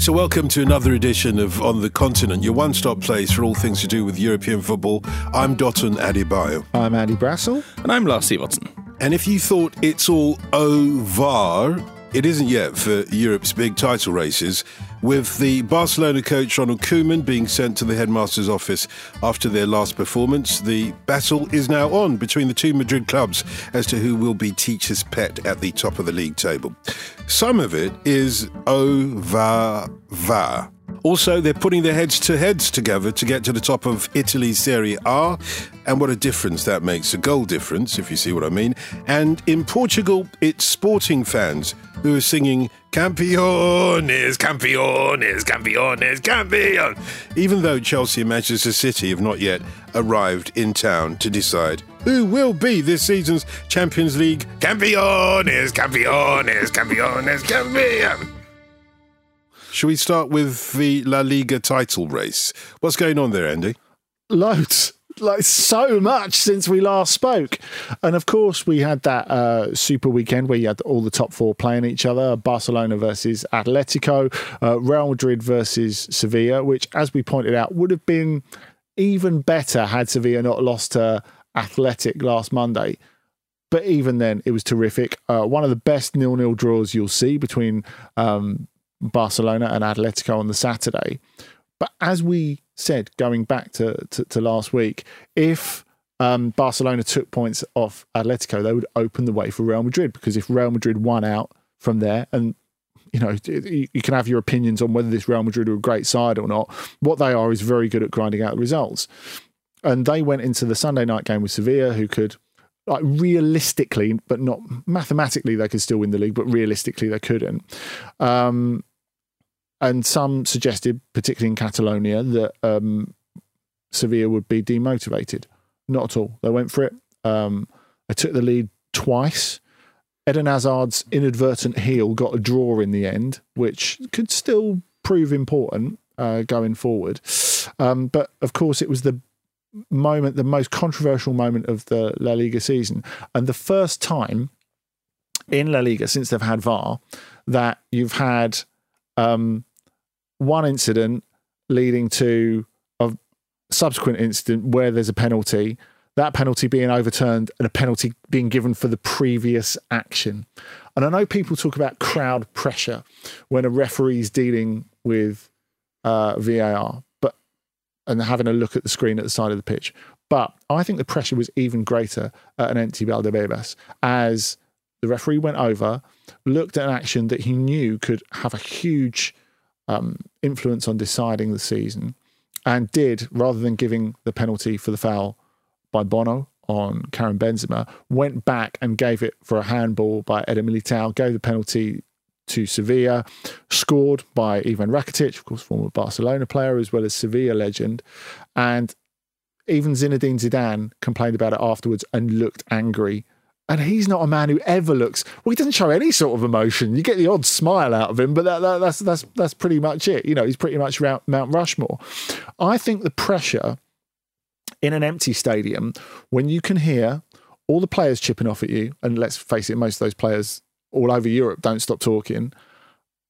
So, welcome to another edition of On the Continent, your one stop place for all things to do with European football. I'm Dotun Adebayo. I'm Andy Brassel. And I'm Lars Sivertsen. And if you thought it's all over, it isn't yet for Europe's big title races, with the Barcelona coach Ronald Koeman being sent to the headmaster's office after their last performance. The battle is now on between the two Madrid clubs as to who will be teacher's pet at the top of the league table. Some of it is over. Also, they're putting their heads to heads together to get to the top of Italy's Serie A, and what a difference that makes a goal difference, if you see what I mean. And in Portugal, it's sporting fans who are singing Campeones, Campeones, Campeones, Campeon, even though Chelsea and Manchester City have not yet arrived in town to decide who will be this season's Champions League Campeones, Campeones, Campeones, Campeon. Shall we start with the La Liga title race? What's going on there, Andy? Loads. Like so much since we last spoke. And of course, we had that uh, super weekend where you had all the top four playing each other Barcelona versus Atletico, uh, Real Madrid versus Sevilla, which, as we pointed out, would have been even better had Sevilla not lost to Athletic last Monday. But even then, it was terrific. Uh, one of the best nil-nil draws you'll see between um, Barcelona and Atletico on the Saturday. But as we said, going back to, to, to last week, if um, Barcelona took points off Atletico, they would open the way for Real Madrid because if Real Madrid won out from there, and you know, you can have your opinions on whether this Real Madrid are a great side or not. What they are is very good at grinding out the results. And they went into the Sunday night game with Sevilla, who could like realistically, but not mathematically, they could still win the league, but realistically they couldn't. Um, and some suggested, particularly in Catalonia, that um, Sevilla would be demotivated. Not at all. They went for it. Um, they took the lead twice. Eden Hazard's inadvertent heel got a draw in the end, which could still prove important uh, going forward. Um, but of course, it was the moment, the most controversial moment of the La Liga season, and the first time in La Liga since they've had VAR that you've had um, one incident leading to a subsequent incident where there's a penalty, that penalty being overturned and a penalty being given for the previous action. And I know people talk about crowd pressure when a referee's dealing with uh, VAR, but and having a look at the screen at the side of the pitch. But I think the pressure was even greater at an empty Valdebebas as the referee went over, looked at an action that he knew could have a huge um, influence on deciding the season and did, rather than giving the penalty for the foul by Bono on Karim Benzema, went back and gave it for a handball by Eder Militao, gave the penalty to Sevilla, scored by Ivan Rakitic, of course, former Barcelona player, as well as Sevilla legend. And even Zinedine Zidane complained about it afterwards and looked angry and he's not a man who ever looks well. He doesn't show any sort of emotion. You get the odd smile out of him, but that, that, that's that's that's pretty much it. You know, he's pretty much Mount Rushmore. I think the pressure in an empty stadium when you can hear all the players chipping off at you, and let's face it, most of those players all over Europe don't stop talking.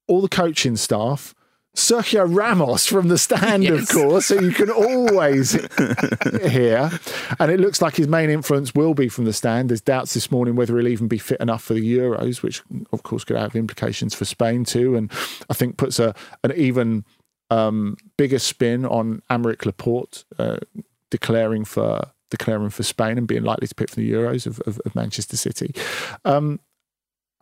All the coaching staff, Sergio Ramos from the stand, yes. of course, so you can always hear. And it looks like his main influence will be from the stand. There's doubts this morning whether he'll even be fit enough for the Euros, which of course could have implications for Spain too. And I think puts a an even um, bigger spin on Aymeric Laporte uh, declaring for declaring for Spain and being likely to pick for the Euros of, of, of Manchester City. Um,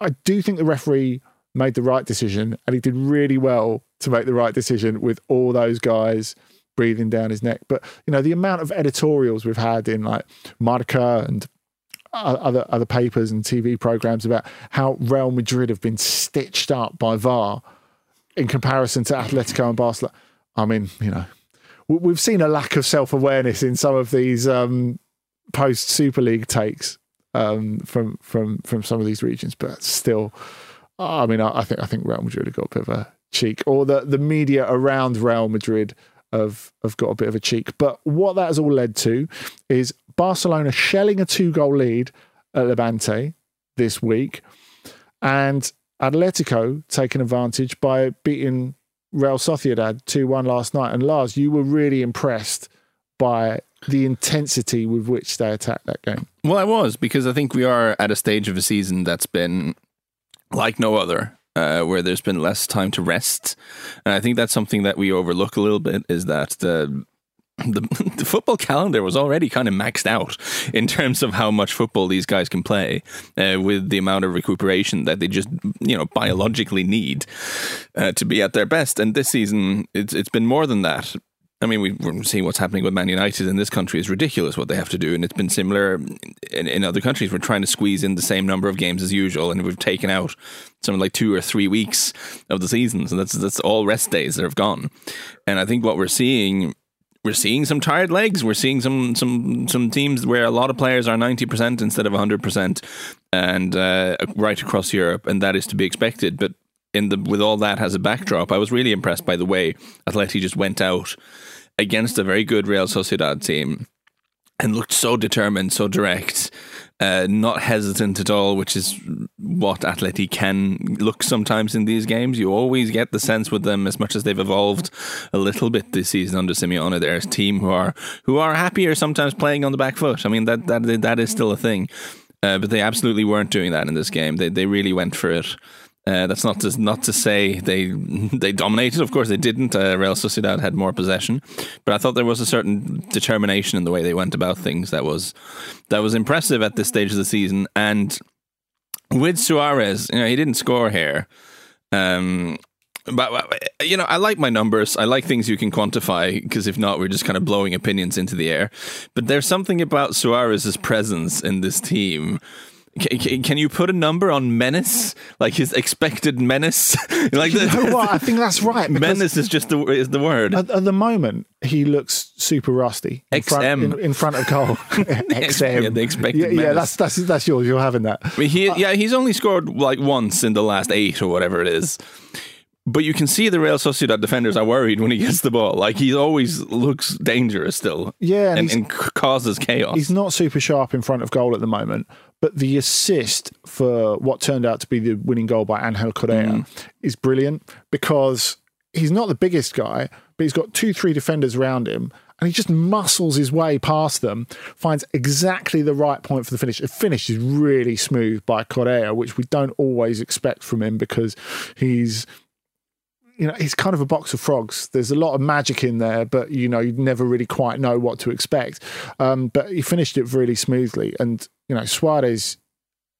I do think the referee made the right decision and he did really well to make the right decision with all those guys breathing down his neck. But you know, the amount of editorials we've had in like Marca and other other papers and TV programs about how Real Madrid have been stitched up by VAR in comparison to Atletico and Barcelona. I mean, you know, we've seen a lack of self awareness in some of these um, post Super League takes um, from from from some of these regions, but still, I mean, I, think I think Real Madrid have got a bit of a cheek, or the the media around Real Madrid have have got a bit of a cheek. But what that has all led to is Barcelona shelling a two goal lead at Levante this week, and Atletico taking advantage by beating Real Sociedad 2 1 last night. And Lars, you were really impressed by the intensity with which they attacked that game. Well, I was because I think we are at a stage of a season that's been like no other. Uh, where there's been less time to rest, and I think that's something that we overlook a little bit. Is that the the, the, football calendar was already kind of maxed out in terms of how much football these guys can play uh, with the amount of recuperation that they just you know biologically need uh, to be at their best and this season it's it's been more than that I mean, we, are seeing what's happening with Man United in this country is ridiculous what they have to do, and it's been similar in, in, other countries. We're trying to squeeze in the same number of games as usual, and we've taken out something like two or three weeks of the season, so that's that's all rest days that have gone. And I think what we're seeing we're seeing some tired legs. We're seeing some some some teams where a lot of players are ninety percent instead of hundred percent, and uh, right across Europe, and that is to be expected. But in the with all that as a backdrop, I was really impressed by the way Atleti just went out against a very good Real Sociedad team and looked so determined, so direct, uh, not hesitant at all, which is what Atleti can look sometimes in these games. You always get the sense with them, as much as they've evolved a little bit this season under Simeone, there's a team who are who are happier sometimes playing on the back foot. I mean that that that is still a thing, uh, but they absolutely weren't doing that in this game. They they really went for it. Uh, that's not to not to say they they dominated. Of course, they didn't. Uh, Real Sociedad had more possession, but I thought there was a certain determination in the way they went about things that was that was impressive at this stage of the season. And with Suarez, you know, he didn't score here. Um, but you know, I like my numbers. I like things you can quantify because if not, we're just kind of blowing opinions into the air. But there's something about Suarez's presence in this team can, can you put a number on menace, like his expected menace? like you know what? I think that's right. Menace is just the is the word. At, at, the moment, he looks super rusty. In XM front, in, in front of Cole. XM. Yeah, the expected. Yeah, yeah, that's that's that's yours. You're having that. I mean, he, uh, yeah, he's only scored like once in the last eight or whatever it is. But you can see the Real Sociedad defenders are worried when he gets the ball. Like he always looks dangerous still. Yeah, and, and, and causes chaos. He's not super sharp in front of goal at the moment. But the assist for what turned out to be the winning goal by Angel Correa mm. is brilliant because he's not the biggest guy, but he's got two, three defenders around him. And he just muscles his way past them, finds exactly the right point for the finish. The finish is really smooth by Correa, which we don't always expect from him because he's you know, he's kind of a box of frogs. There's a lot of magic in there, but you know, you never really quite know what to expect. Um, but he finished it really smoothly, and you know, Suarez,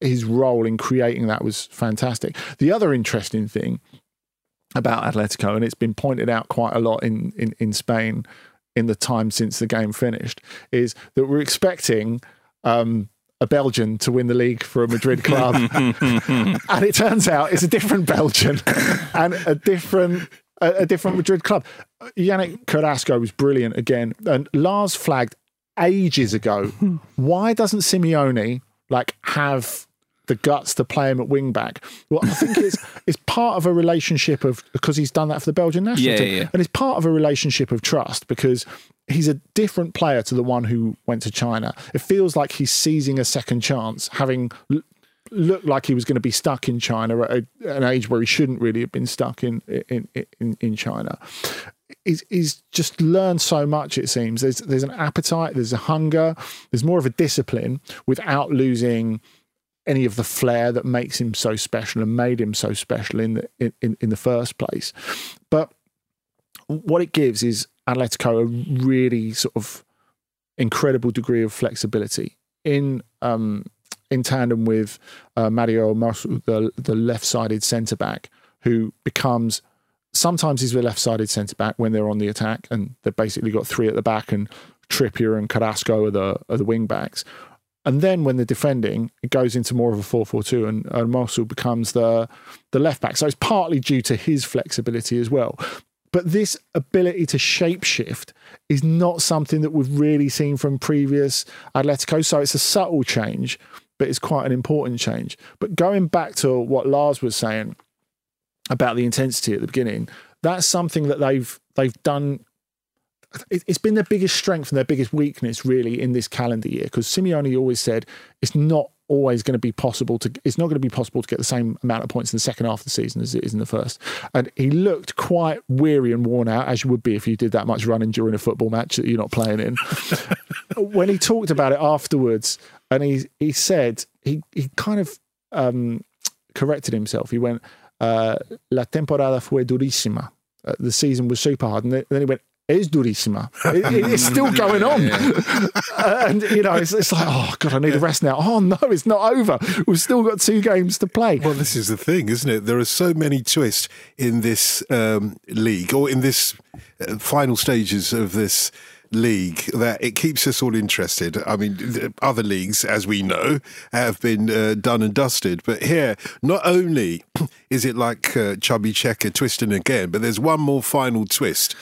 his role in creating that was fantastic. The other interesting thing about Atletico, and it's been pointed out quite a lot in in, in Spain in the time since the game finished, is that we're expecting. Um, a Belgian to win the league for a Madrid club. and it turns out it's a different Belgian and a different a, a, different Madrid club. Yannick Carrasco was brilliant again. And Lars flagged ages ago. Why doesn't Simeone like have the guts to play him at wing back. Well, I think it's it's part of a relationship of because he's done that for the Belgian national yeah, team, yeah. and it's part of a relationship of trust because he's a different player to the one who went to China. It feels like he's seizing a second chance, having l- looked like he was going to be stuck in China at a, an age where he shouldn't really have been stuck in in in, in China. He's, he's just learned so much. It seems there's there's an appetite, there's a hunger, there's more of a discipline without losing any of the flair that makes him so special and made him so special in the in, in the first place. But what it gives is Atletico a really sort of incredible degree of flexibility in um, in tandem with uh, Mario Hermoso, the the left sided centre back, who becomes sometimes he's the left sided centre back when they're on the attack, and they've basically got three at the back, and Trippier and Carrasco are the are the wing backs. And then when they're defending, it goes into more of a 4 4 2, and, and Hermoso becomes the, the left back. So it's partly due to his flexibility as well. But this ability to shapeshift is not something that we've really seen from previous Atletico. So it's a subtle change, but it's quite an important change. But going back to what Lars was saying about the intensity at the beginning, that's something that they've they've done it's been their biggest strength and their biggest weakness really in this calendar year because Simeone always said it's not always going to be possible to. It's not going to be possible to get the same amount of points in the second half of the season as it is in the first. And he looked quite weary and worn out, as you would be if you did that much running during a football match that you're not playing in. when he talked about it afterwards, and he he said he he kind of um, corrected himself. He went, uh, "La temporada fue durísima." Uh, the season was super hard, and then he went, is durissima. It, it's still going on. and, you know, it's, it's, like, oh, God, I need a rest now. Oh, no, it's not over. We've still got two games to play. Well, this is the thing, isn't it? There are so many twists in this um, league or in this uh, final stages of this league that it keeps us all interested. I mean, other leagues, as we know, have been uh, done and dusted. But here, not only is it like uh, Chubby Checker twisting again, but there's one more final twist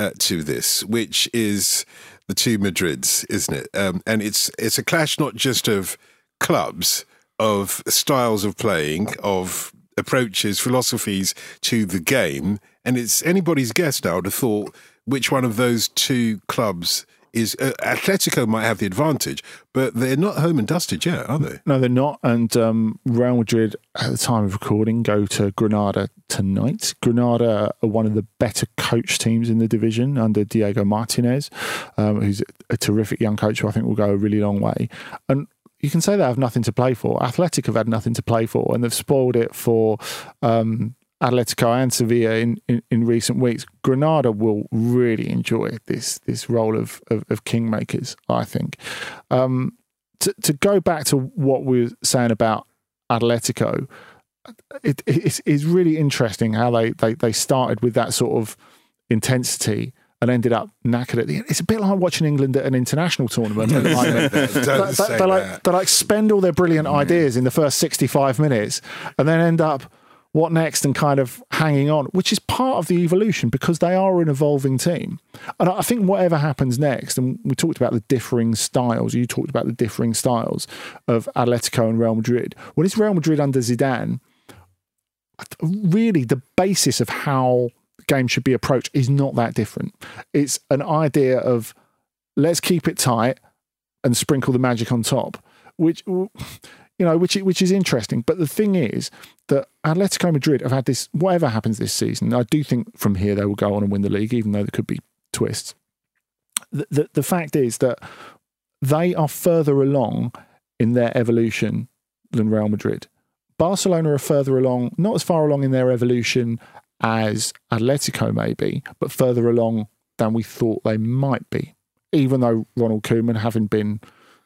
uh, to this, which is the two Madrids, isn't it? Um, and it's it's a clash not just of clubs, of styles of playing, of approaches, philosophies to the game, and it's anybody's guess now to thought which one of those two clubs is uh, Atletico might have the advantage, but they're not home and dusted yet, are they? No, they're not. And um, Real Madrid, at the time of recording, go to Granada tonight. Granada are one of the better coach teams in the division under Diego Martinez, um, who's a terrific young coach who I think will go a really long way. And you can say they have nothing to play for. Athletic have had nothing to play for, and they've spoiled it for um, Atletico and Sevilla in, in, in, recent weeks, Granada will really enjoy this this role of of, of kingmakers. I think. Um, to to go back to what we were saying about Atletico, it, it's, it's really interesting how they, they they started with that sort of intensity and ended up knackered at the end. It's a bit like watching England at an international tournament at the moment. they, they, they, like, they like spend all their brilliant mm. ideas in the first 65 minutes and then end up what next and kind of hanging on, which is part of the evolution because they are an evolving team. And I think whatever happens next, and we talked about the differing styles, you talked about the differing styles of Atletico and Real Madrid. When it's Real Madrid under Zidane, really the basis of how game should be approached is not that different. It's an idea of let's keep it tight and sprinkle the magic on top, which you know, which which is interesting. But the thing is that Atletico Madrid have had this. Whatever happens this season, I do think from here they will go on and win the league, even though there could be twists. The the, the fact is that they are further along in their evolution than Real Madrid. Barcelona are further along, not as far along in their evolution as Atletico maybe, but further along than we thought they might be. Even though Ronald Koeman, having been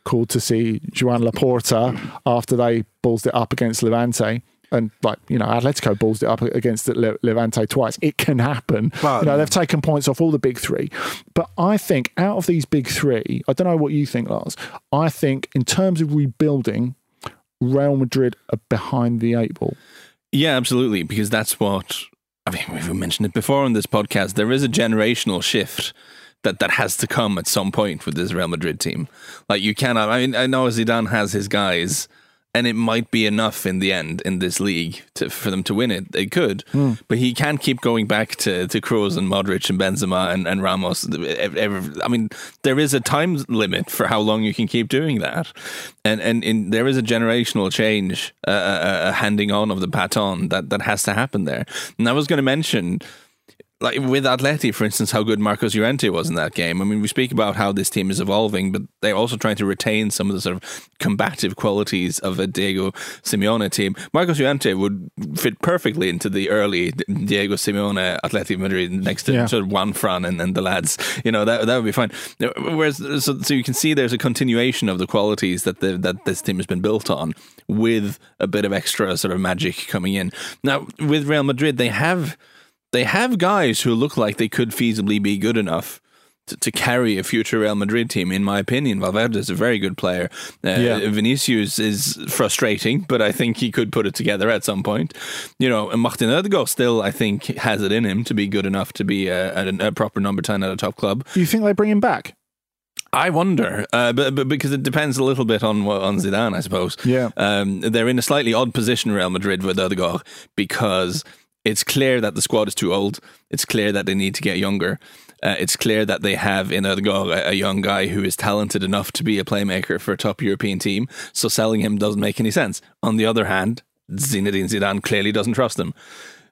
called to see Joan Laporta after they ballsed it up against Levante. And like you know, Atletico balls it up against Levante twice. It can happen. But, you know, they've taken points off all the big three. But I think out of these big three, I don't know what you think, Lars. I think in terms of rebuilding, Real Madrid are behind the eight ball. Yeah, absolutely. Because that's what I mean. We've mentioned it before on this podcast. There is a generational shift that that has to come at some point with this Real Madrid team. Like you cannot. I mean, I know Zidane has his guys, and it might be enough in the end in this league to, for them to win it. They could, mm. but he can't keep going back to to Kroos and Modric and Benzema and, and Ramos. I mean, there is a time limit for how long you can keep doing that, and and, and there is a generational change, uh, a, uh, uh, handing on of the baton that that has to happen there. And I was going to mention like with Atleti, for instance, how good Marcos Llorente was in that game. I mean, we speak about how this team is evolving, but they're also trying to retain some of the sort of combative qualities of a Diego Simeone team. Marcos Llorente would fit perfectly into the early Diego Simeone Atleti Madrid next to yeah. sort of Juan Fran and, and the lads. You know, that that would be fine. Whereas, so, so you can see there's a continuation of the qualities that the, that this team has been built on with a bit of extra sort of magic coming in. Now, with Real Madrid, they have they have guys who look like they could feasibly be good enough to, to, carry a future Real Madrid team, in my opinion. Valverde is a very good player. Uh, yeah. Vinicius is frustrating, but I think he could put it together at some point. You know, and Martin Odegaard still, I think, has it in him to be good enough to be a, a, a proper number 10 at a top club. Do you think they bring him back? I wonder, uh, but, but because it depends a little bit on on Zidane, I suppose. Yeah, um, they're in a slightly odd position, Real Madrid, with Odegaard, because It's clear that the squad is too old. It's clear that they need to get younger. Uh, it's clear that they have in Odegaard a, a young guy who is talented enough to be a playmaker for a top European team. So selling him doesn't make any sense. On the other hand, Zinedine Zidane clearly doesn't trust him.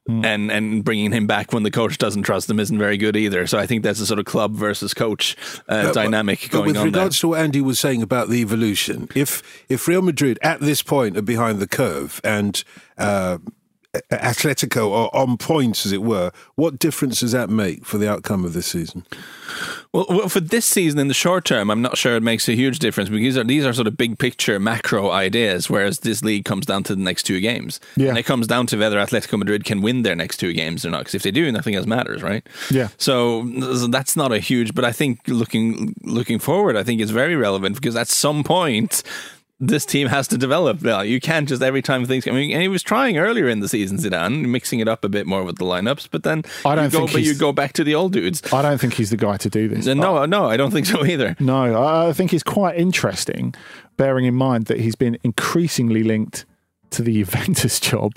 Mm. And and bringing him back when the coach doesn't trust him isn't very good either. So I think that's a sort of club versus coach uh, but, dynamic but, going with on. With regards there. to what Andy was saying about the evolution, if if Real Madrid at this point are behind the curve and uh, Atletico are on points, as it were, what difference does that make for the outcome of this season? Well, for this season, in the short term, I'm not sure it makes a huge difference because these are, these are sort of big picture macro ideas, whereas this league comes down to the next two games. Yeah. And it comes down to whether Atletico Madrid can win their next two games or not. Because if they do, nothing else matters, right? Yeah. So that's not a huge, but I think looking looking forward, I think it's very relevant because at some point this team has to develop. Well, you can't just every time things. I mean, and he was trying earlier in the season, Zidane, mixing it up a bit more with the lineups. But then I don't you think go, but you go back to the old dudes. I don't think he's the guy to do this. Uh, no, I, no, I don't think so either. No, I think he's quite interesting, bearing in mind that he's been increasingly linked to the Juventus job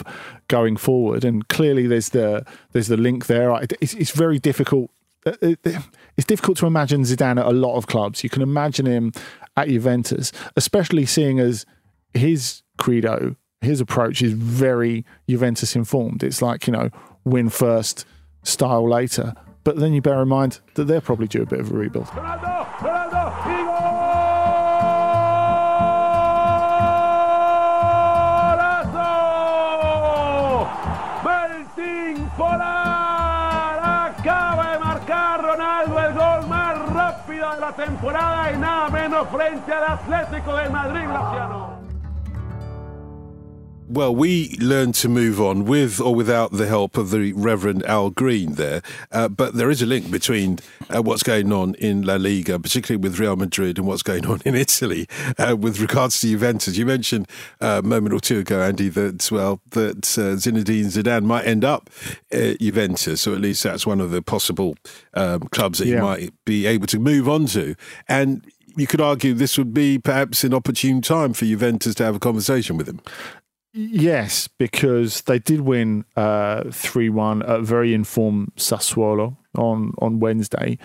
going forward, and clearly there's the there's the link there. It's, it's very difficult. Uh, uh, It's difficult to imagine Zidane at a lot of clubs. You can imagine him at Juventus, especially seeing as his credo, his approach is very Juventus informed. It's like, you know, win first, style later. But then you bear in mind that they're probably due a bit of a rebuild. Ronaldo, Ronaldo, 1 frente al Atlético de Madrid, Graciano. Well, we learned to move on with or without the help of the Reverend Al Green there. Uh, but there is a link between uh, what's going on in La Liga, particularly with Real Madrid, and what's going on in Italy uh, with regards to Juventus. You mentioned uh, a moment or two ago, Andy, that, well, that uh, Zinedine Zidane might end up at Juventus, or at least that's one of the possible um, clubs that yeah. he might be able to move on to. And you could argue this would be perhaps an opportune time for Juventus to have a conversation with him. Yes, because they did win uh, three uh, one at very informed Sassuolo on on Wednesday,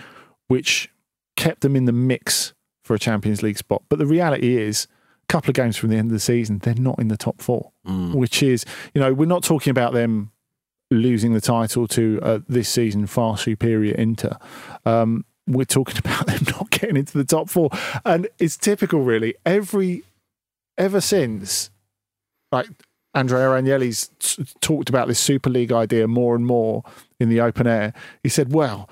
which kept them in the mix for a Champions League spot. But the reality is, a couple of games from the end of the season, they're not in the top four, mm. which is you know we're not talking about them losing the title to uh, this season far superior Inter. Um, we're talking about them not getting into the top four, and it's typical, really. Every ever since like Andrea Agnelli's t- talked about this Super League idea more and more in the open air. He said, well,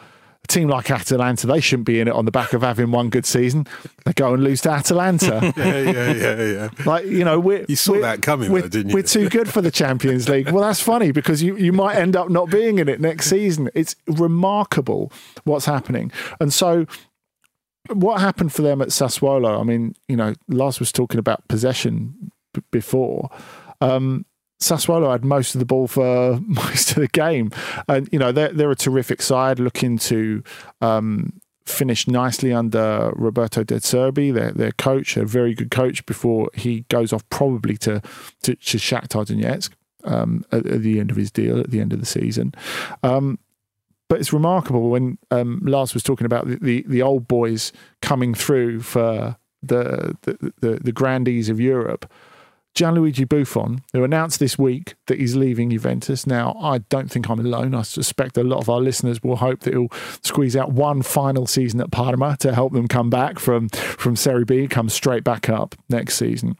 team like Atalanta, they shouldn't be in it on the back of having one good season. They go and lose to Atalanta. yeah, yeah, yeah, yeah. Like, you know, we're. You saw that coming, though, didn't you? We're too good for the Champions League. Well, that's funny because you, you might end up not being in it next season. It's remarkable what's happening. And so what happened for them at Sassuolo? I mean, you know, Lars was talking about possession b- before. Um, Sassuolo had most of the ball for most of the game, and you know they're they're a terrific side looking to um, finish nicely under Roberto De Zerbi, their their coach, a very good coach before he goes off probably to to, to Shakhtar Donetsk um, at, at, the end of his deal at the end of the season. Um, but it's remarkable when um, Lars was talking about the, the, the old boys coming through for the the, the, the grandees of Europe Gianluigi Buffon, who announced this week that he's leaving Juventus. Now, I don't think I'm alone. I suspect a lot of our listeners will hope that he'll squeeze out one final season at Parma to help them come back from, from Serie B, come straight back up next season.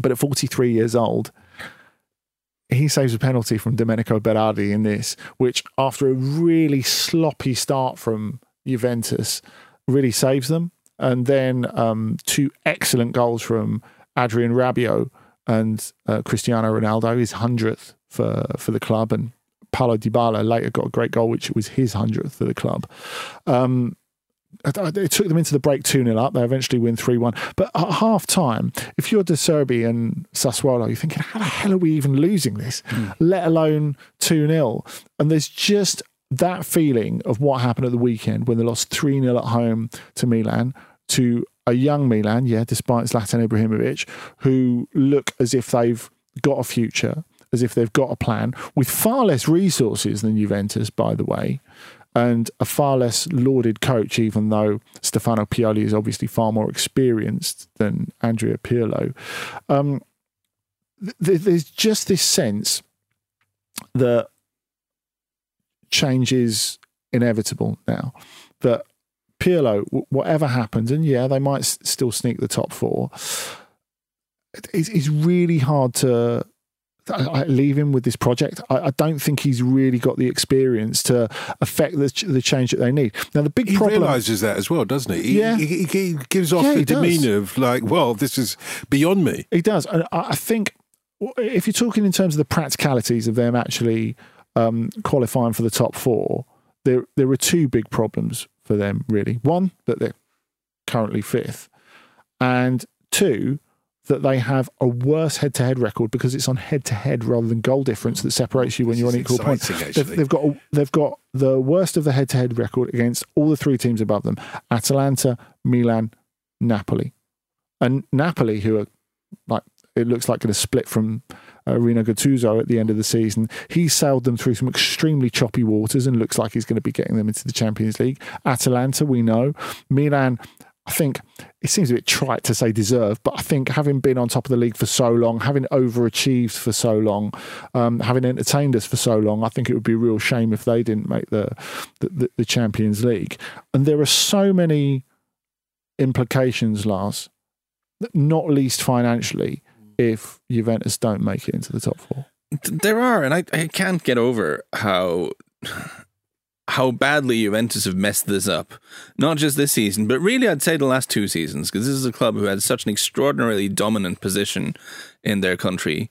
But at 43 years old, he saves a penalty from Domenico Berardi in this, which after a really sloppy start from Juventus, really saves them. And then um, two excellent goals from Adrien Rabiot and uh, Cristiano Ronaldo, his hundredth for for the club, and Paulo Dybala later got a great goal, which was his hundredth for the club. Um, it took them into the break 2 0 up. They eventually win 3 1. But at half time, if you're De Zerbi and Sassuolo, you're thinking, how the hell are we even losing this, mm. let alone 2 0? And there's just that feeling of what happened at the weekend when they lost 3 0 at home to Milan to a young Milan, yeah, despite Zlatan Ibrahimovic, who look as if they've got a future as if they've got a plan with far less resources than Juventus, by the way, and a far less lauded coach, even though Stefano Pioli is obviously far more experienced than Andrea Pirlo. Um, th- there's just this sense that change is inevitable now. Pirlo, whatever happens, and yeah, they might s- still sneak the top four. It's, it's really hard to I, leave him with this project. I, I, don't think he's really got the experience to affect the, the change that they need. Now, the big he problem realizes that as well, doesn't he? he yeah, he, he gives off yeah, the demeanor of like, well, this is beyond me. He does, and I think if you're talking in terms of the practicalities of them actually um, qualifying for the top four, there there are two big problems for them really. One that they're currently fifth, and two that they have a worse head-to-head record because it's on head-to-head rather than goal difference that separates you when you're on equal points. They've, they've, got they've got the worst of the head-to-head record against all the three teams above them: Atalanta, Milan, Napoli, and Napoli, who are like it looks like going to split from Rino Gattuso at the end of the season. He sailed them through some extremely choppy waters and looks like he's going to be getting them into the Champions League. Atalanta, we know. Milan I think it seems a bit trite to say deserve, but I think having been on top of the league for so long, having overachieved for so long, um, having entertained us for so long, I think it would be a real shame if they didn't make the, the, the Champions League. And there are so many implications, Lars, not least financially, if Juventus don't make it into the top four. There are, and I, I can't get over how how badly Juventus have messed this up. Not just this season, but really I'd say the last two seasons, because this is a club who had such an extraordinarily dominant position in their country.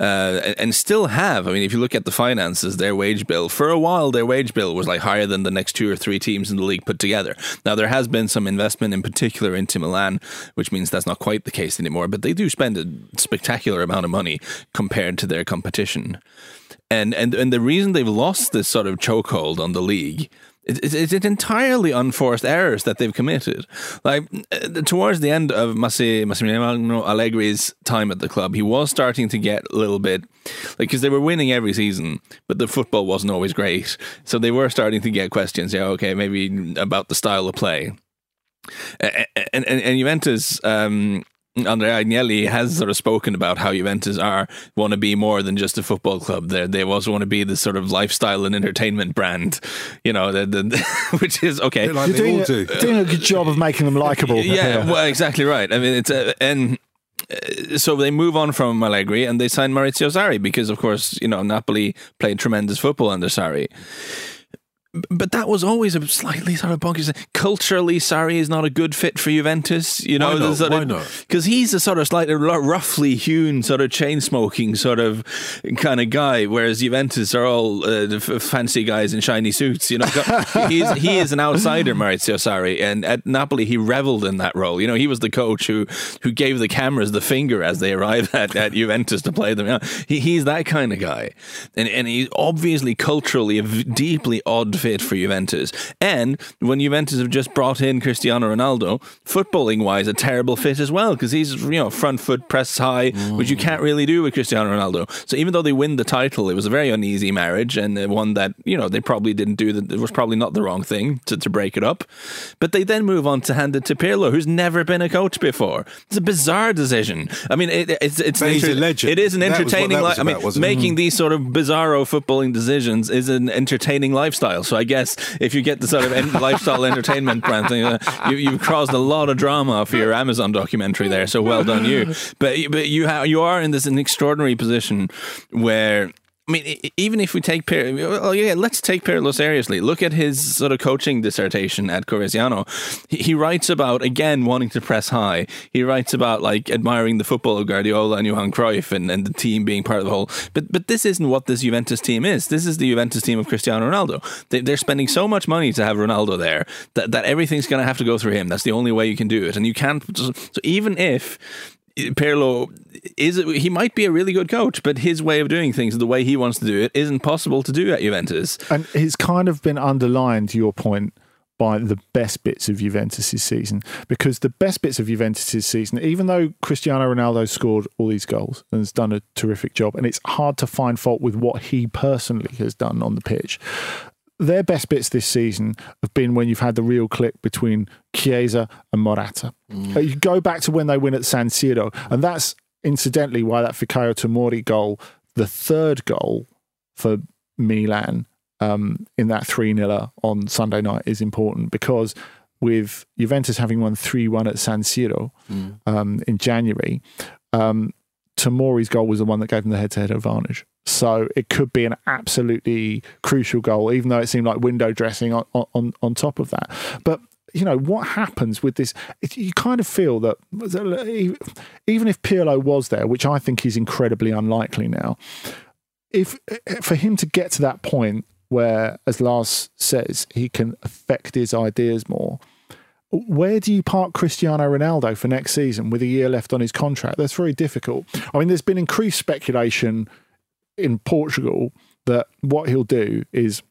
Uh, and still have. I mean, if you look at the finances, their wage bill for a while, their wage bill was like higher than the next two or three teams in the league put together. Now there has been some investment, in particular into Milan, which means that's not quite the case anymore. But they do spend a spectacular amount of money compared to their competition and and and the reason they've lost this sort of chokehold on the league it's entirely unforced errors that they've committed. Like uh, towards the end of Massi, Massimiliano Allegri's time at the club, he was starting to get a little bit like because they were winning every season, but the football wasn't always great. So they were starting to get questions. Yeah, okay, maybe about the style of play. And and, and Juventus um, Andrea Agnelli has sort of spoken about how Juventus are want to be more than just a football club. They they also want to be this sort of lifestyle and entertainment brand, you know, the, the, which is okay. Like You're doing a, do. doing a good job of making them likable. Yeah, well, exactly right. I mean, it's a, and uh, so they move on from Allegri and they sign Maurizio Sarri because, of course, you know Napoli played tremendous football under Sarri but that was always a slightly sort of bonkers. Culturally, Sarri is not a good fit for Juventus. You know, why not? Sort Why not? Because he's a sort of slightly roughly hewn, sort of chain smoking sort of kind of guy, whereas Juventus are all uh, fancy guys in shiny suits. You know, he's, he is an outsider, Maurizio Sarri, and at Napoli he revelled in that role. You know, he was the coach who who gave the cameras the finger as they arrived at, at Juventus to play them. You know, he, he's that kind of guy, and and he's obviously culturally a deeply odd fit for Juventus. And when Juventus have just brought in Cristiano Ronaldo, footballing wise, a terrible fit as well because he's you know front foot press high, mm. which you can't really do with Cristiano Ronaldo. So even though they win the title, it was a very uneasy marriage and one that you know they probably didn't do. That it was probably not the wrong thing to, to break it up. But they then move on to hand it to Pirlo, who's never been a coach before. It's a bizarre decision. I mean, it, it's it's an inter- a legend. It is an entertaining. Li- I mean, making these sort of bizarro footballing decisions is an entertaining lifestyle. So I guess if you get the sort of en- lifestyle entertainment brand thing, uh, you, you've caused a lot of drama for your Amazon documentary there. So well done you. But but you ha- you are in this an extraordinary position where I mean, even if we take Pirlo, yeah, let's take Pirlo seriously. Look at his sort of coaching dissertation at Coverciano. He, he, writes about again wanting to press high. He writes about like admiring the football of Guardiola and Johan Cruyff and, and the team being part of the whole. But but this isn't what this Juventus team is. This is the Juventus team of Cristiano Ronaldo. They, are spending so much money to have Ronaldo there that, that everything's going to have to go through him. That's the only way you can do it. And you can't. So even if Pirlo is he might be a really good coach, but his way of doing things, the way he wants to do it, isn't possible to do at Juventus. And it's kind of been underlined to your point by the best bits of Juventus' season because the best bits of Juventus' season, even though Cristiano Ronaldo scored all these goals and has done a terrific job, and it's hard to find fault with what he personally has done on the pitch. Their best bits this season have been when you've had the real click between Chiesa and Morata. Uh, You go back to when they win at San Siro, and that's incidentally why that Fikayo Tomori goal, the third goal for Milan um, in that 3 0 on Sunday night is important because with Juventus having won 3 1 at San Siro um, in January, um, Tomori's goal was the one that gave them the head to head advantage. So it could be an absolutely crucial goal, even though it seemed like window dressing on, on, on top of that. But you know what happens with this it, you kind of feel that even if Pirlo was there which I think is incredibly unlikely now if for him to get to that point where, as Lars says, he can affect his ideas more. Where do you park Cristiano Ronaldo for next season with a year left on his contract? That's very difficult. I mean, there's been increased speculation in Portugal that what he'll do is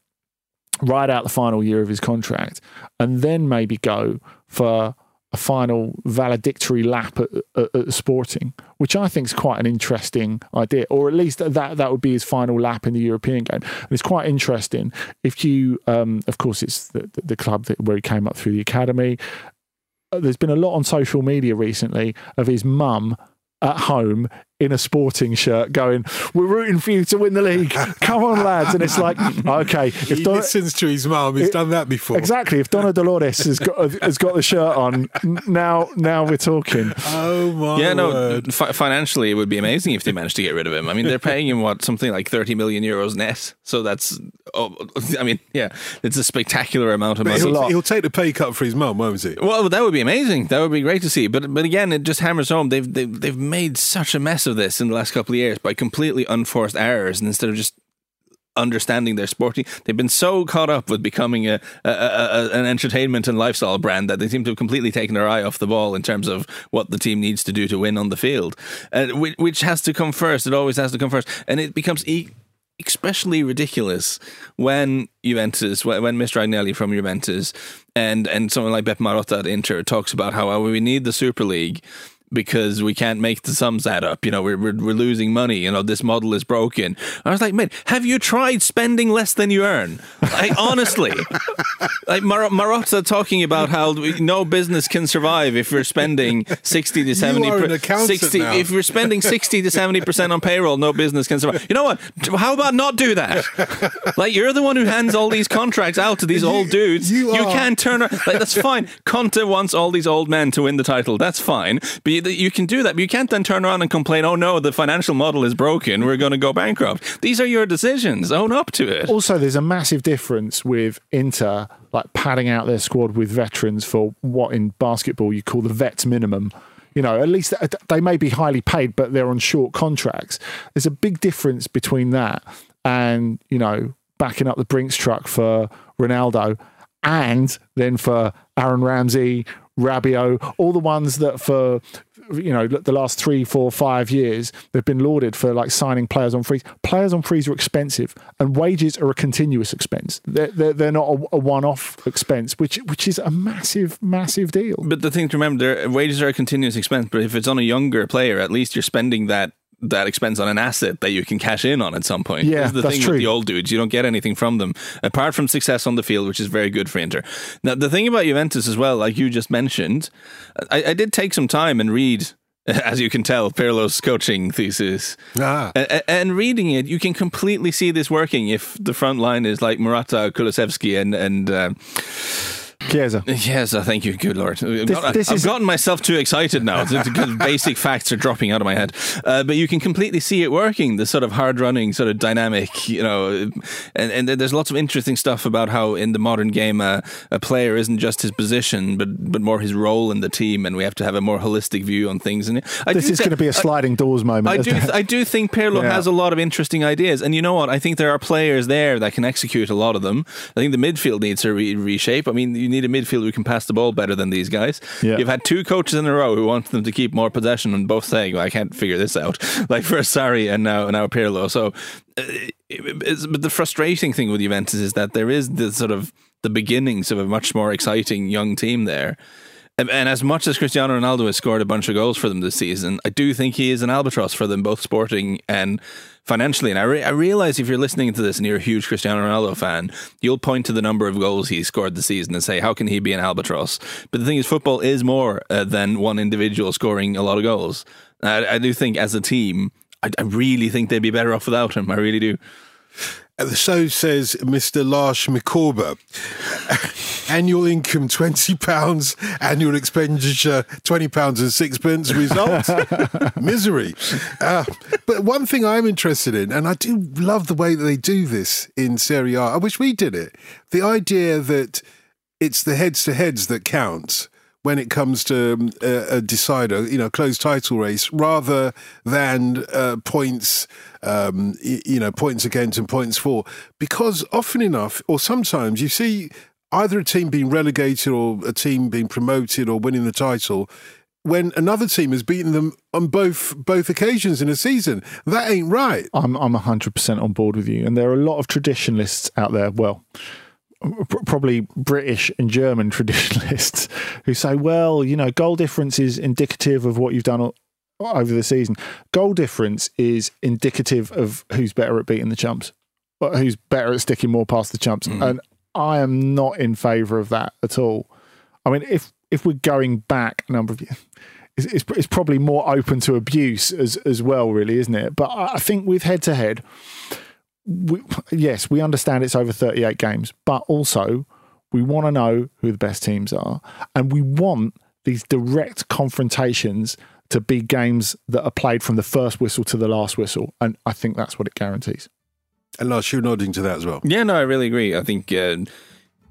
ride out the final year of his contract and then maybe go for a final valedictory lap at, at, at Sporting, which I think is quite an interesting idea, or at least that that would be his final lap in the European game. And it's quite interesting if you, um, of course, it's the, the club that, where he came up through the academy. Uh, There's been a lot on social media recently of his mum at home in a sporting shirt going, We're rooting for you to win the league. Come on, lads. And it's like, okay, if He Don- listens to his mum. He's done that before. Exactly. If Donna Dolores has got has got the shirt on, now now we're talking. Oh my Yeah, no. word. Fi- financially, it would be amazing if they managed to get rid of him. I mean, they're paying him what something like thirty million euros net. So that's, oh, I mean, yeah, it's a spectacular amount of money. He'll, he'll take the pay cut for his mum, won't he? Well, that would be amazing. That would be great to see. But but again, it just hammers home. They've they've, they've made such a mess of this in the last couple of years by completely unforced errors, and instead of just understanding their sporting, they've been so caught up with becoming a, a, a, a an entertainment and lifestyle brand that they seem to have completely taken their eye off the ball in terms of what the team needs to do to win on the field, uh, which, which has to come first. It always has to come first, and it becomes. E- especially ridiculous when Juventus, when Mr. Agnelli from Juventus and and someone like Beppe Marotta at Inter talks about how oh, we need the Super League because we can't make the sums add up. You know, we're, we're, we're losing money. You know, this model is broken. I was like, mate, have you tried spending less than you earn? Like, honestly, like Mar- Marotta talking about how we, no business can survive if you're spending 60 to 70 are an accountant 60 now. if you're spending 60 to 70% on payroll no business can survive you know what how about not do that like you're the one who hands all these contracts out to these old dudes you are- can't turn ar- like that's fine Conte wants all these old men to win the title that's fine but you, can do that. But you can't then turn around and complain oh no the financial model is broken. We're going to go bankrupt. These are your decisions. Own up to it. Also, there's a massive difference with Inter, like padding out their squad with veterans for what in basketball you call the vets minimum. You know, at least uh, they may be highly paid, but they're on short contracts. There's a big difference between that and, you know, backing up the Brinks truck for Ronaldo and then for Aaron Ramsey, Rabiot, all the ones that for you know the last three, four, five years they've been lauded for like signing players on freeze. Players on freeze are expensive, and wages are a continuous expense. They're they're, they're not a, a one-off expense, which which is a massive, massive deal. But the thing to remember, wages are a continuous expense. But if it's on a younger player, at least you're spending that that expense on an asset that you can cash in on at some point. Yeah, This is the that's thing true. with the old dudes. You don't get anything from them apart from success on the field, which is very good for Inter. Now, the thing about Juventus as well, like you just mentioned, I, I did take some time and read. As you can tell, Pirlo's coaching thesis, Ah. A- a- and reading it, you can completely see this working. If the front line is like Morata, Kulusevski, and and uh, Chiesa. Yes, uh, thank you. Good lord, I've, got- this I've gotten myself too excited now. The, basic facts are dropping out of my head, uh, but you can completely see it working. The sort of hard-running, sort of dynamic, you know, and, and there's lots of interesting stuff about how in the modern game uh, a player isn't just his position, but but more his role in the team, and we have to have a more holistic view on things. And I This is thi- going to be a sliding doors moment. I do. I do think Pirlo Yeah. has a lot of interesting ideas, and you know what? I think there are players there that can execute a lot of them. I think the midfield needs to re- reshape. I mean, you need a midfield who can pass the ball better than these guys. Yeah. You've had two coaches in a row who want them to keep more possession, and both saying, well, "I can't figure this out." Like first Sarri and now now Pirlo. So, uh, it's, but the frustrating thing with Juventus is that there is this sort of the beginnings of a much more exciting young team there. And, as much as Cristiano Ronaldo has scored a bunch of goals for them this season, I do think he is an albatross for them, both sporting and financially. And I, re- I realize if you're listening to this and you're a huge Cristiano Ronaldo fan, you'll point to the number of goals he scored this season and say, how can he be an albatross? But the thing is, football is more uh, than one individual scoring a lot of goals. I, I do think as a team, I, I really think they'd be better off without him. I really do. So says Mr. Lars Micawber. Annual income twenty pounds, annual expenditure twenty pounds and sixpence. Result misery. Uh, but one thing I'm interested in, and I do love the way that they do this in Serie A. I wish we did it. The idea that it's the heads to heads that count when it comes to um, a, a, decider, you know, closed title race, rather than uh, points, um, you know, points against and points for. Because often enough, or sometimes, you see either a team being relegated or a team being promoted or winning the title when another team has beaten them on both both occasions in a season. That ain't right. I'm I'm 100% on board with you. And there are a lot of traditionalists out there, well, probably British and German traditionalists who say, well, you know, goal difference is indicative of what you've done over the season. Goal difference is indicative of who's better at beating the chumps, who's better at sticking more past the chumps. Mm. And I am not in favour of that at all. I mean, if if we're going back a number of years, it's, it's, it's probably more open to abuse as as well, really, isn't it? But I think with head to head we, yes, we understand it's over 38 games, but also we want to know who the best teams are. And we want these direct confrontations to be games that are played from the first whistle to the last whistle. And I think that's what it guarantees. And Lars, you're nodding to that as well. Yeah, no, I really agree. I think. Uh,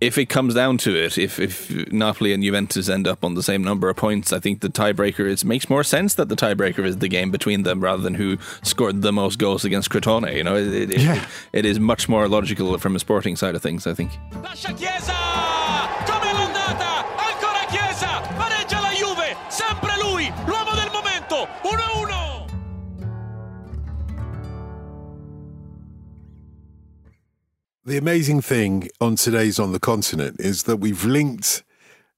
if it comes down to it, if if Napoli and Juventus end up on the same number of points, I think the tiebreaker is makes more sense that the tiebreaker is the game between them rather than who scored the most goals against Crotone. You know, it, it, yeah. it, it is much more logical from a sporting side of things. I think. The amazing thing on today's On the Continent is that we've linked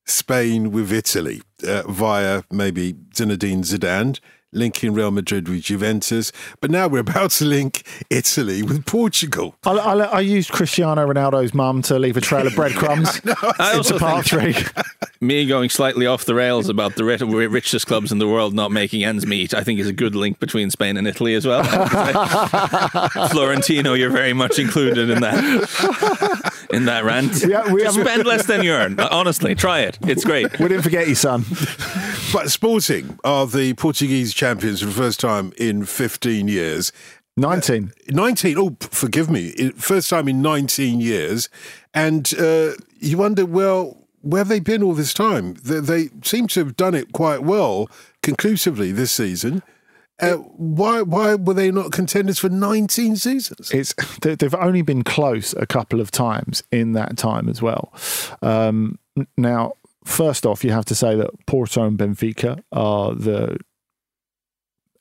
Spain with Italy uh, via maybe Zinedine Zidane linking Real Madrid with Juventus, but now we're about to link Italy with Portugal. I, I, I used Cristiano Ronaldo's mum to leave a trail of breadcrumbs no, I into part three. Me going slightly off the rails about the richest clubs in the world not making ends meet, I think is a good link between Spain and Italy as well. Florentino, you're very much included in that in that rant. Yeah, we spend less than you earn. Honestly, try it. It's great. We didn't forget you, son. But Sporting are the Portuguese champions for the first time in 15 years. 19. Uh, 19. Oh, forgive me. First time in 19 years. And uh, you wonder, well, where have they been all this time? They, they, seem to have done it quite well, conclusively this season. Uh, why why were they not contenders for 19 seasons? It's they've only been close a couple of times in that time as well. Um, now, first off, you have to say that Porto and Benfica are the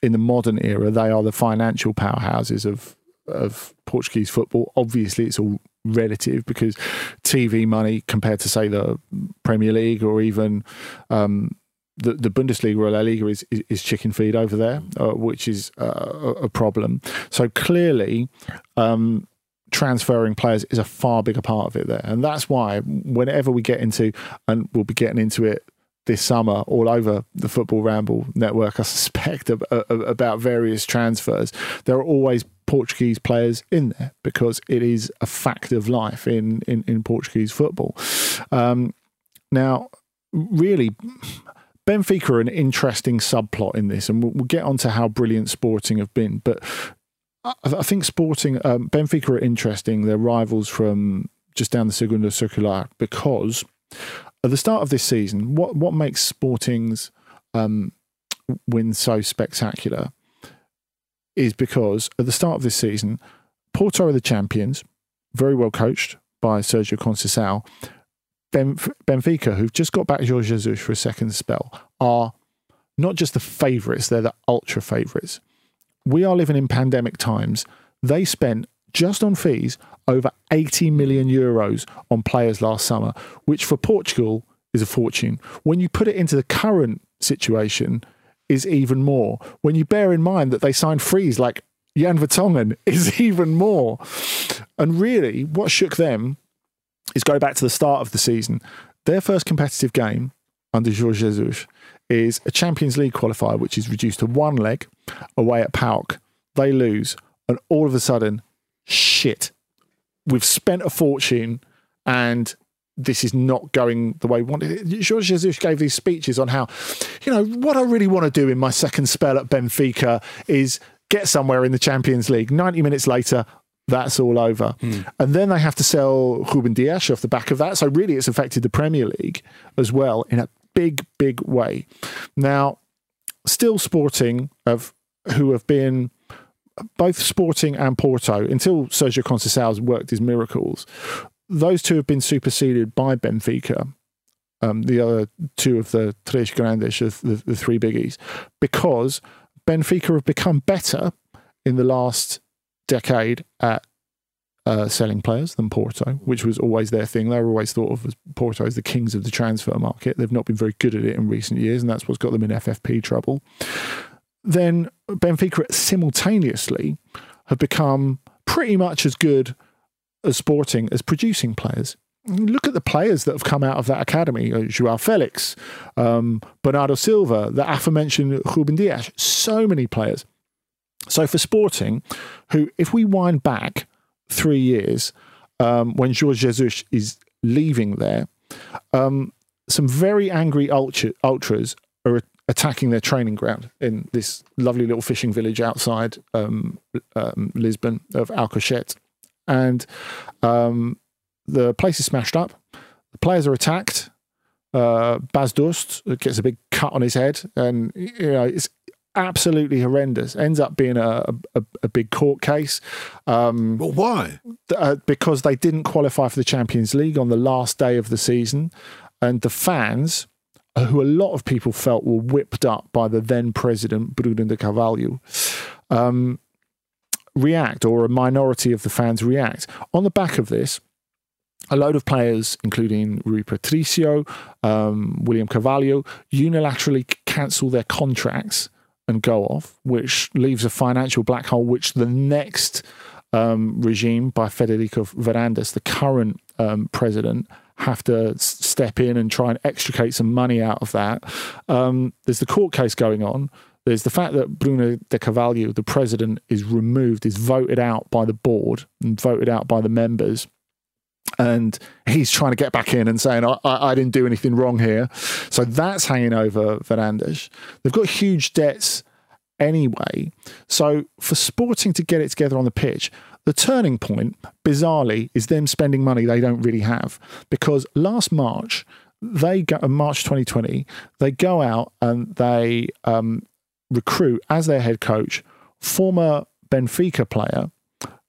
in the modern era, they are the financial powerhouses of of Portuguese football. Obviously, it's all relative because TV money compared to say the Premier League or even um, the, the Bundesliga or La Liga is, is, is chicken feed over there, uh, which is uh, a problem. So clearly, um, transferring players is a far bigger part of it there, and that's why whenever we get into, and we'll be getting into it this summer all over the Football Ramble network, I suspect, about various transfers. There are always Portuguese players in there because it is a fact of life in, in, in Portuguese football. Um, now, really, Benfica are an interesting subplot in this, and we'll, we'll get on to how brilliant Sporting have been. But I, think Sporting, um, Benfica are interesting. They're rivals from just down the Segunda Circular because at the start of this season, what what makes Sporting's um, win so spectacular is because at the start of this season, Porto are the champions, very well coached by Sergio Conceição. Benfica, who've just got back Jorge Jesus for a second spell, are not just the favourites; they're the ultra favourites. We are living in pandemic times. They spent just on fees over 80 million euros on players last summer, which for Portugal is a fortune. When you put it into the current situation, is even more. When you bear in mind that they signed frees like Jan Vertonghen is even more. And really, what shook them is go back to the start of the season. Their first competitive game under Jorge Jesus is a Champions League qualifier, which is reduced to one leg away at PAOK. They lose, and all of a sudden, shit. We've spent a fortune and this is not going the way we wanted. George Jesus gave these speeches on how, you know, what I really want to do in my second spell at Benfica is get somewhere in the Champions League. 90 minutes later, that's all over. Mm. And then they have to sell Ruben Dias off the back of that. So really, it's affected the Premier League as well in a big, big way. Now, still Sporting of who have been both Sporting and Porto until Sergio Conceição worked his miracles those two have been superseded by Benfica, um, the other two of the Tres Grandes, the, the three biggies, because Benfica have become better in the last decade at uh, selling players than Porto, which was always their thing. They were always thought of as Porto as the kings of the transfer market. They've not been very good at it in recent years, and that's what's got them in FFP trouble. Then Benfica simultaneously have become pretty much as good as sporting as producing players. Look at the players that have come out of that academy: uh, Joao Felix, um, Bernardo Silva, the aforementioned Ruben Dias. So many players. So for Sporting, who, if we wind back three years, um, when Jorge Jesus is leaving there, um, some very angry ultra, ultras are attacking their training ground in this lovely little fishing village outside um, um Lisbon of Alcochete and um, the place is smashed up. The players are attacked. Uh, Dost gets a big cut on his head, and you know it's absolutely horrendous. Ends up being a a, a big court case. Um, well, why? Uh, because they didn't qualify for the Champions League on the last day of the season, and the fans, who a lot of people felt were whipped up by the then president Bruno de Carvalho. Um, react, or a minority of the fans react. On the back of this, a load of players, including Rui Patricio, um, William Carvalho, unilaterally cancel their contracts and go off, which leaves a financial black hole, which the next um, regime by Federico Varandas, the current um, president, have to step in and try and extricate some money out of that. Um, there's the court case going on. There's the fact that Bruno de Carvalho, the president, is removed, is voted out by the board and voted out by the members. And he's trying to get back in and saying, I, I, I didn't do anything wrong here. So that's hanging over Varandas. They've got huge debts anyway. So for Sporting to get it together on the pitch, the turning point, bizarrely, is them spending money they don't really have. Because last March, they go March 2020, they go out and they um, recruit as their head coach former Benfica player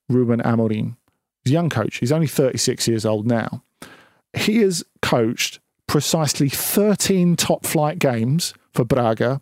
Ruben Amorim. He's a young coach. He's only 36 years old now. He has coached precisely 13 top flight games for Braga,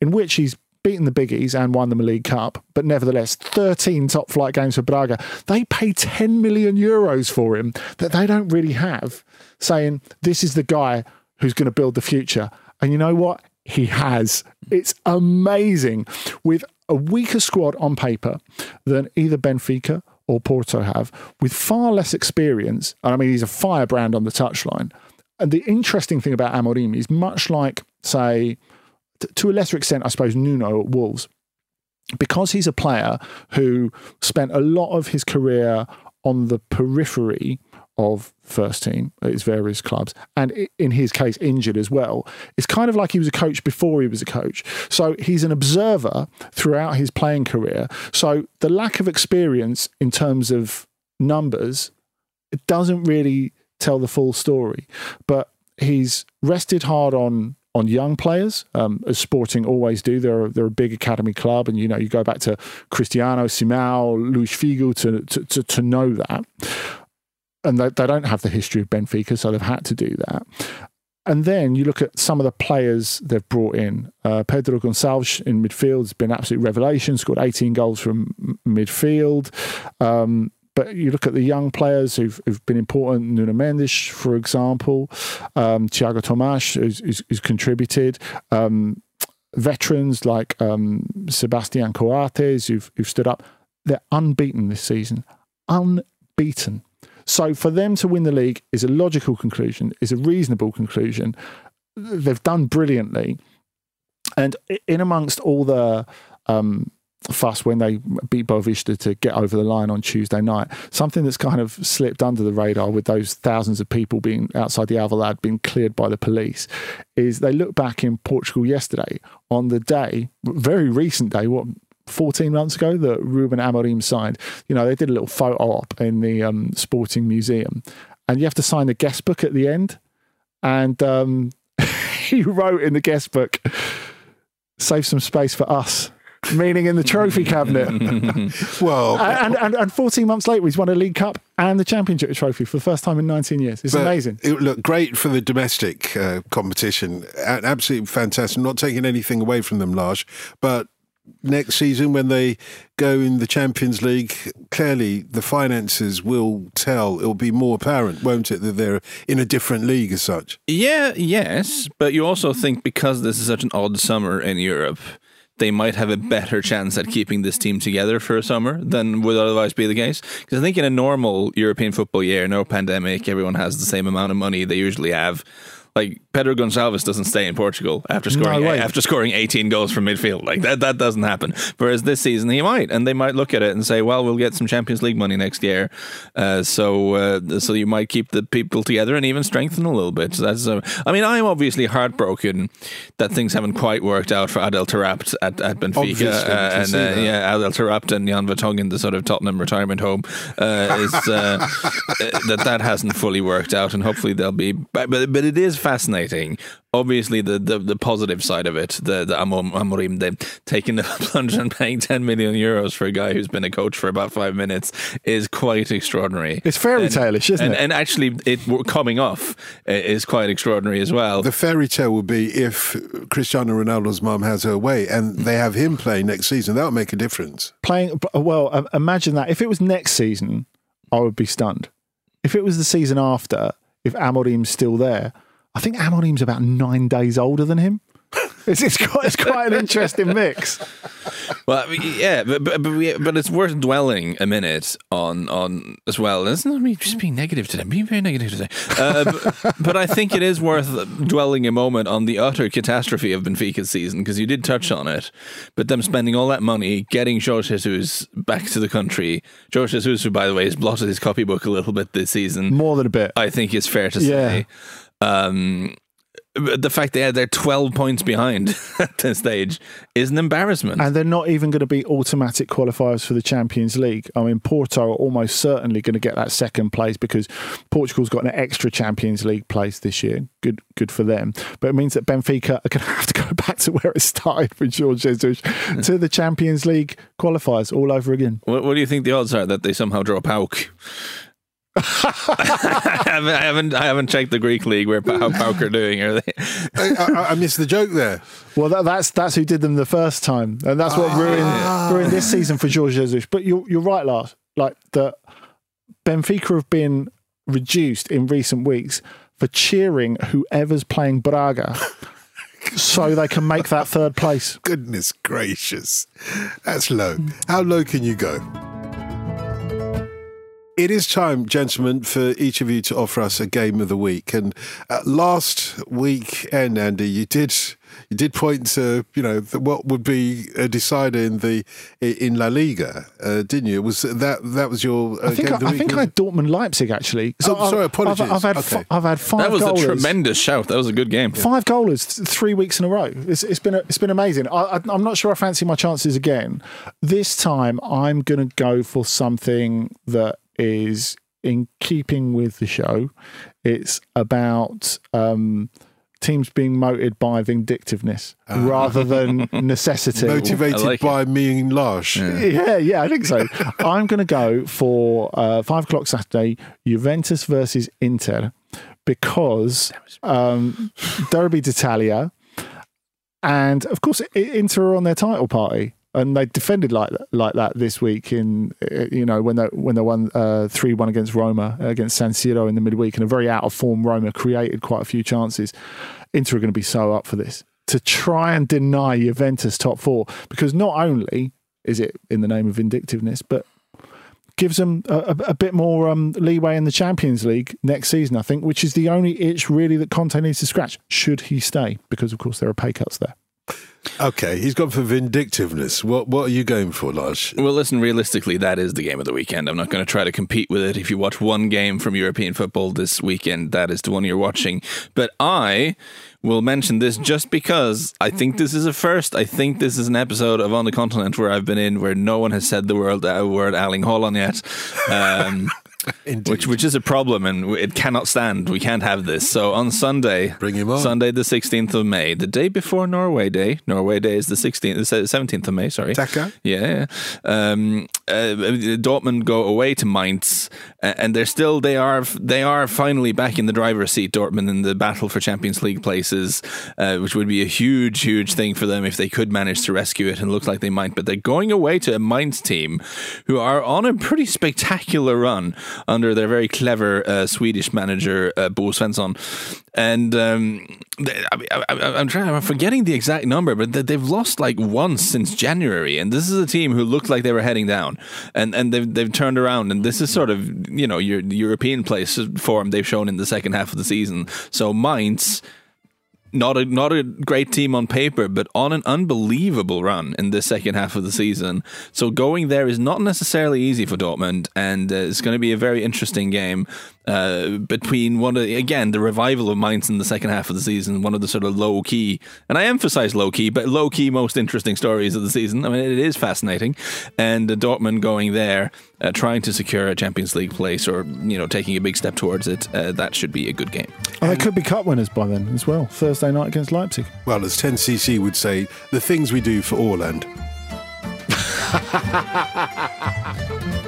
in which he's beaten the biggies and won them a League Cup, but nevertheless, 13 top flight games for Braga. They pay 10 million euros for him that they don't really have, saying, This is the guy who's going to build the future. And you know what? he has. It's amazing with a weaker squad on paper than either Benfica or Porto have, with far less experience. And I mean, he's a firebrand on the touchline. And the interesting thing about Amorim is much like, say, to a lesser extent, I suppose, Nuno at Wolves, because he's a player who spent a lot of his career on the periphery of first team at his various clubs, and in his case, injured as well. It's kind of like he was a coach before he was a coach. So he's an observer throughout his playing career. So the lack of experience in terms of numbers, it doesn't really tell the full story. But he's rested hard on on young players, um, as Sporting always do. They're they're a big academy club, and you know you go back to Cristiano, Simao, Luis Figo to, to to, to know that and they, they don't have the history of Benfica, so they've had to do that. And then you look at some of the players they've brought in. Uh, Pedro Gonçalves in midfield has been absolute revelation, scored 18 goals from midfield. Um, but you look at the young players who've, who've been important. Nuno Mendes, for example, um, Tiago Tomas, who's, who's, contributed. Um, veterans like um, Sebastian Coates, who've, who've stood up. They're unbeaten this season. Unbeaten. So for them to win the league is a logical conclusion, is a reasonable conclusion. They've done brilliantly. And in amongst all the um, fuss when they beat Boavista to get over the line on Tuesday night, something that's kind of slipped under the radar with those thousands of people being outside the Alvalade being cleared by the police is they look back in Portugal yesterday on the day, very recent day, what 14 months ago that Ruben Amorim signed. You know, they did a little photo op in the um, Sporting Museum, and you have to sign the guest book at the end. And um, he wrote in the guest book, "Save some space for us." Meaning in the trophy cabinet. well, and, and, and 14 months later, he's won a League Cup and the Championship trophy for the first time in 19 years. It's amazing. It looked great for the domestic uh, competition. Absolutely fantastic. Not taking anything away from them, Lars, but next season when they go in the Champions League, clearly the finances will tell. It'll be more apparent, won't it, that they're in a different league as such? Yeah, yes. But you also think because this is such an odd summer in Europe, they might have a mm-hmm. better chance at mm-hmm. keeping this team together for a summer than would otherwise be the case. Because I think in a normal European football year, no pandemic, everyone has the same amount of money they usually have like Pedro Gonçalves doesn't stay in Portugal after scoring no after scoring 18 goals from midfield. Like that that doesn't happen. Whereas this season he might, and they might look at it and say, "Well, we'll get some Champions League money next year, uh, so uh, so you might keep the people together and even strengthen a little bit." So that's. Uh, I mean, I'm obviously heartbroken that things haven't quite worked out for Adel Taarabt at, at Benfica, uh, and uh, yeah, Adel Taarabt and Jan Vertonghen, the sort of Tottenham retirement home, uh, is that that hasn't fully worked out, and hopefully they'll be. But but it is fascinating. Obviously, the, the, the positive side of it, the, the Amorim, the taking the plunge and paying 10 million euros for a guy who's been a coach for about five minutes is quite extraordinary. It's fairy tale-ish, isn't and, it? And actually, it coming off is quite extraordinary as well. The fairy tale would be if Cristiano Ronaldo's mum has her way and they have him play next season. That would make a difference. Playing, well, imagine that. If it was next season, I would be stunned. If it was the season after, if Amorim's still there, I think Amorim's about nine days older than him. It's, it's, quite, it's quite an interesting mix. Well, yeah, but but, but, we, but, it's worth dwelling a minute on on as well. Isn't it me just being negative today? I'm being very negative today. Uh, but, but, I think it is worth dwelling a moment on the utter catastrophe of Benfica's season because you did touch on it. But them spending all that money, getting Jorge Jesus back to the country. Jorge Jesus, who by the way has blotted his copybook a little bit this season, more than a bit. I think is fair to say. Um, the fact that they're 12 points behind at this stage is an embarrassment. And they're not even going to be automatic qualifiers for the Champions League. I mean, Porto are almost certainly going to get that second place because Portugal's got an extra Champions League place this year. Good good for them. But it means that Benfica are going to have to go back to where it started with George Jesus to the Champions League qualifiers all over again. What, what do you think the odds are that they somehow draw PAOK? I, haven't, I haven't I haven't checked the Greek league where how PAOK are doing. Are they? I, I, I, missed the joke there. Well, that, that's that's who did them the first time, and that's what ruined ah. ruined this season for George Jesus. But you're you're right, Lars. Like the Benfica have been reduced in recent weeks for cheering whoever's playing Braga. so they can make that third place. Goodness gracious. That's low. How low can you go? It is time, gentlemen, for each of you to offer us a game of the week. And uh, last weekend, Andy, you did you did point to you know what would be a decider in the in La Liga, uh, didn't you? Was that that was your? Uh, I think I, I think I had Dortmund Leipzig actually. So oh, sorry, apologies. I've, I've had okay. I've had five. That was goalers. a tremendous shout. That was a good game. Five goalers, three weeks in a row. It's, it's been a, it's been amazing. I, I'm not sure I fancy my chances again. This time, I'm going to go for something that is in keeping with the show. It's about um, teams being motivated by vindictiveness uh, rather than necessity. Motivated like by it. me and Lars. Yeah. yeah. yeah, I think so. I'm going to go for uh, five o'clock Saturday, Juventus versus Inter, because um, Derby d'Italia. And of course, Inter are on their title party. And they defended like like that this week. In uh, you know when they when they won uh, three one against Roma against San Siro in the midweek, and a very out of form Roma created quite a few chances. Inter are going to be so up for this to try and deny Juventus top four because not only is it in the name of vindictiveness, but gives them a, a, bit more um, leeway in the Champions League next season, I think, which is the only itch really that Conte needs to scratch should he stay, because of course there are pay cuts there. Okay, he's gone for vindictiveness. What what are you going for, Lars? Well, listen, realistically, that is the game of the weekend. I'm not going to try to compete with it. If you watch one game from European football this weekend, that is the one you're watching. But I will mention this just because I think this is a first. I think this is an episode of On the Continent where I've been in where no one has said the word uh, word Erling Haaland yet. Um, which which is a problem and it cannot stand. We can't have this. So on Sunday, bring him on. Sunday the 16th of May, the day before Norway Day. Norway Day is the 16th, the 17th of May, sorry. Taka? Yeah. Um, uh, Dortmund go away to Mainz and they're still they are they are finally back in the driver's seat Dortmund in the battle for Champions League places, uh, which would be a huge huge thing for them if they could manage to rescue it and looks like they might, but they're going away to a Mainz team who are on a pretty spectacular run under their very clever uh, Swedish manager uh, Bo Svensson, and um, I, am trying. I'm forgetting the exact number, but they've lost like once since January, and this is a team who looked like they were heading down, and and they've they've turned around, and this is sort of you know your European place form they've shown in the second half of the season. So Mainz not a not a great team on paper, but on an unbelievable run in the second half of the season. So going there is not necessarily easy for Dortmund, and uh, it's going to be a very interesting game uh, between one of again the revival of Mainz in the second half of the season, one of the sort of low key, and I emphasize low key, but low key most interesting stories of the season. I mean, it is fascinating, and uh, Dortmund going there, uh, trying to secure a Champions League place, or you know taking a big step towards it. Uh, that should be a good game. And they could be cup winners by then as well. Thursday night against Leipzig. Well, as 10cc would say, the things we do for Haaland.